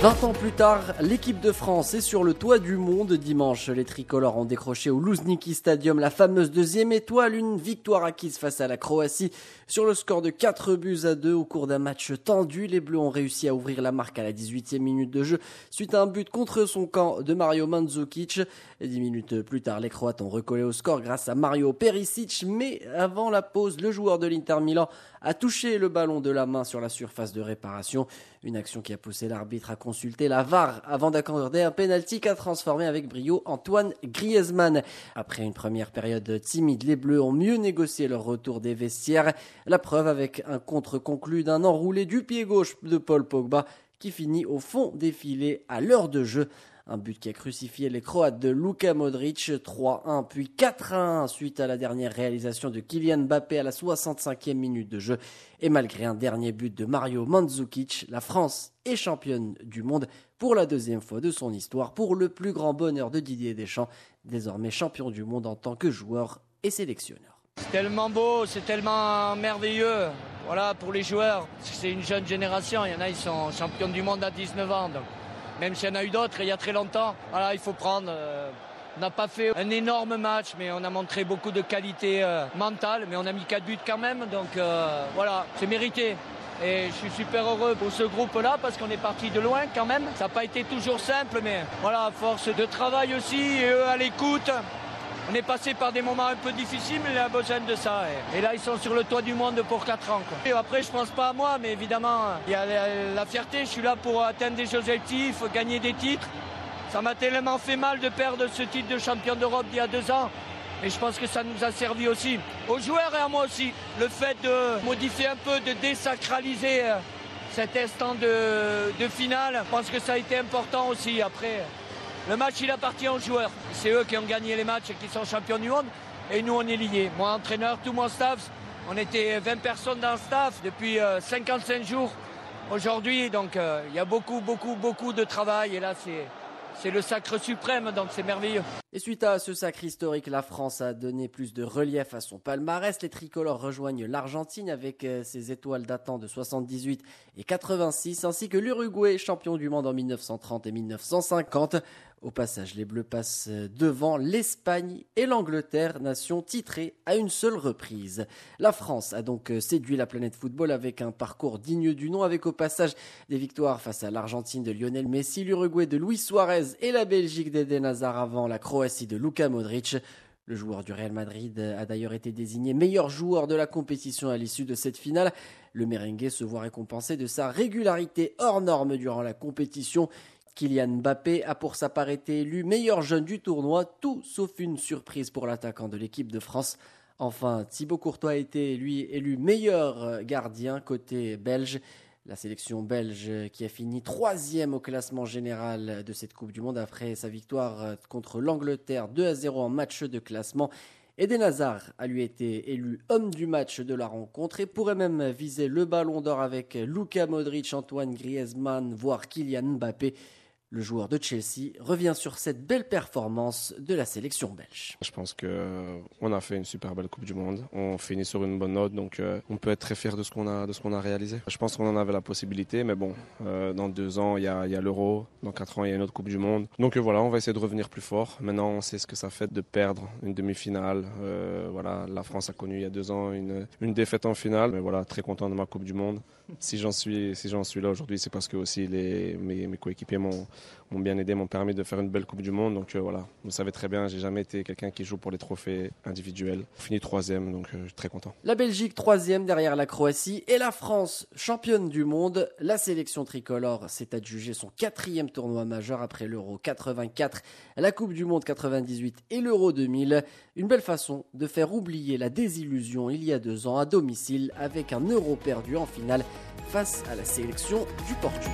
20 ans plus tard, l'équipe de France est sur le toit du monde. Dimanche, les tricolores ont décroché au Luzniki Stadium la fameuse deuxième étoile, une victoire acquise face à la Croatie sur le score de 4 buts à 2 au cours d'un match tendu. Les Bleus ont réussi à ouvrir la marque à la 18e minute de jeu suite à un but contre son camp de Mario Mandzukic. Dix minutes plus tard, les Croates ont recollé au score grâce à Mario Perisic, mais avant la pause, le joueur de l'Inter Milan a touché le ballon de la main sur la surface de réparation. Une action qui a poussé l'arbitre à la VAR avant d'accorder un penalty qu'a transformé avec brio Antoine Griezmann. Après une première période timide, les Bleus ont mieux négocié leur retour des vestiaires. La preuve avec un contre conclu d'un enroulé du pied gauche de Paul Pogba qui finit au fond des filets à l'heure de jeu. Un but qui a crucifié les Croates de Luka Modric 3-1 puis 4-1 suite à la dernière réalisation de Kylian Mbappé à la 65e minute de jeu. Et malgré un dernier but de Mario Mandzukic, la France est championne du monde pour la deuxième fois de son histoire pour le plus grand bonheur de Didier Deschamps, désormais champion du monde en tant que joueur et sélectionneur. C'est tellement beau, c'est tellement merveilleux. Voilà, pour les joueurs, c'est une jeune génération. Il y en a, ils sont champions du monde à 19 ans même s'il y en a eu d'autres il y a très longtemps. Voilà, il faut prendre. Euh, on n'a pas fait un énorme match, mais on a montré beaucoup de qualité euh, mentale, mais on a mis 4 buts quand même. Donc euh, voilà, c'est mérité. Et je suis super heureux pour ce groupe-là parce qu'on est parti de loin quand même. Ça n'a pas été toujours simple, mais voilà, force de travail aussi et eux à l'écoute, on est passé par des moments un peu difficiles, mais il a besoin de ça. Et, là, ils sont sur le toit du monde pour 4 ans. Après, je pense pas à moi, mais évidemment, il y a la, fierté. Je suis là pour atteindre des objectifs, gagner des titres. Ça m'a tellement fait mal de perdre ce titre de champion d'Europe d'il y a deux ans. Et je pense que ça nous a servi aussi, aux joueurs et à moi aussi. Le fait de modifier un peu, de désacraliser euh, cet instant de finale, je pense que ça a été important aussi. Après, le match, il appartient aux joueurs. C'est eux qui ont gagné les matchs et qui sont champions du monde. Et nous, on est liés. Moi, entraîneur, tout mon staff, on était 20 personnes dans le staff depuis 55 euh, jours aujourd'hui. Donc, euh, il y a beaucoup, beaucoup, beaucoup de travail. Et là, c'est c'est le sacre suprême, donc c'est merveilleux. Et suite à ce sacre historique, la France a donné plus de relief à son palmarès. Les tricolores rejoignent l'Argentine avec euh, ses étoiles datant de 78 et 86, ainsi que l'Uruguay, champion du monde en 1930 et 1950. Au passage, les Bleus passent devant l'Espagne et l'Angleterre, nation titrée à une seule reprise. La France a donc séduit la planète football avec un parcours digne du nom, avec au passage des victoires face à l'Argentine de Lionel Messi, l'Uruguay de Luis Suarez et la Belgique d'Eden Hazard avant la Croatie de Luka Modric. Le joueur du Real Madrid a d'ailleurs été désigné meilleur joueur de la compétition à l'issue de cette finale. Le merengue se voit récompensé de sa régularité hors norme durant la compétition. Kylian Mbappé a pour sa part été élu meilleur jeune du tournoi, tout sauf une surprise pour l'attaquant de l'équipe de France. Enfin, Thibaut Courtois a été lui élu meilleur gardien côté belge. La sélection belge qui a fini troisième au classement général de cette Coupe du Monde après sa victoire contre l'Angleterre 2 à 0 en match de classement. Eden Hazard a lui été élu homme du match de la rencontre et pourrait même viser le ballon d'or avec Luka Modric, Antoine Griezmann, voire Kylian Mbappé. Le joueur de Chelsea revient sur cette belle performance de la sélection belge. Je pense qu'on a fait une super belle Coupe du Monde. On finit sur une bonne note, donc euh, on peut être très fier de ce qu'on a, de ce qu'on a réalisé. Je pense qu'on en avait la possibilité, mais bon, euh, dans deux ans il y a, l'Euro, dans quatre ans il y a une autre Coupe du Monde. Donc euh, voilà, on va essayer de revenir plus fort. Maintenant, on sait ce que ça fait de perdre une demi-finale. voilà, la France a connu il y a deux ans une, une défaite en finale, mais voilà, très content de ma Coupe du Monde. Si j'en suis, si j'en suis là aujourd'hui, c'est parce que aussi les, mes, mes coéquipiers m'ont m'ont bien aidé, m'ont permis de faire une belle Coupe du Monde. Donc euh, voilà, vous savez très bien, j'ai jamais été quelqu'un qui joue pour les trophées individuels. On finit troisième, donc euh, je suis très content. La Belgique troisième derrière la Croatie et la France championne du monde. La sélection tricolore s'est adjugée son quatrième tournoi majeur après l'Euro 84, la Coupe du Monde 98 et l'Euro 2000. Une belle façon de faire oublier la désillusion il y a deux ans à domicile avec un Euro perdu en finale face à la sélection du Portugal.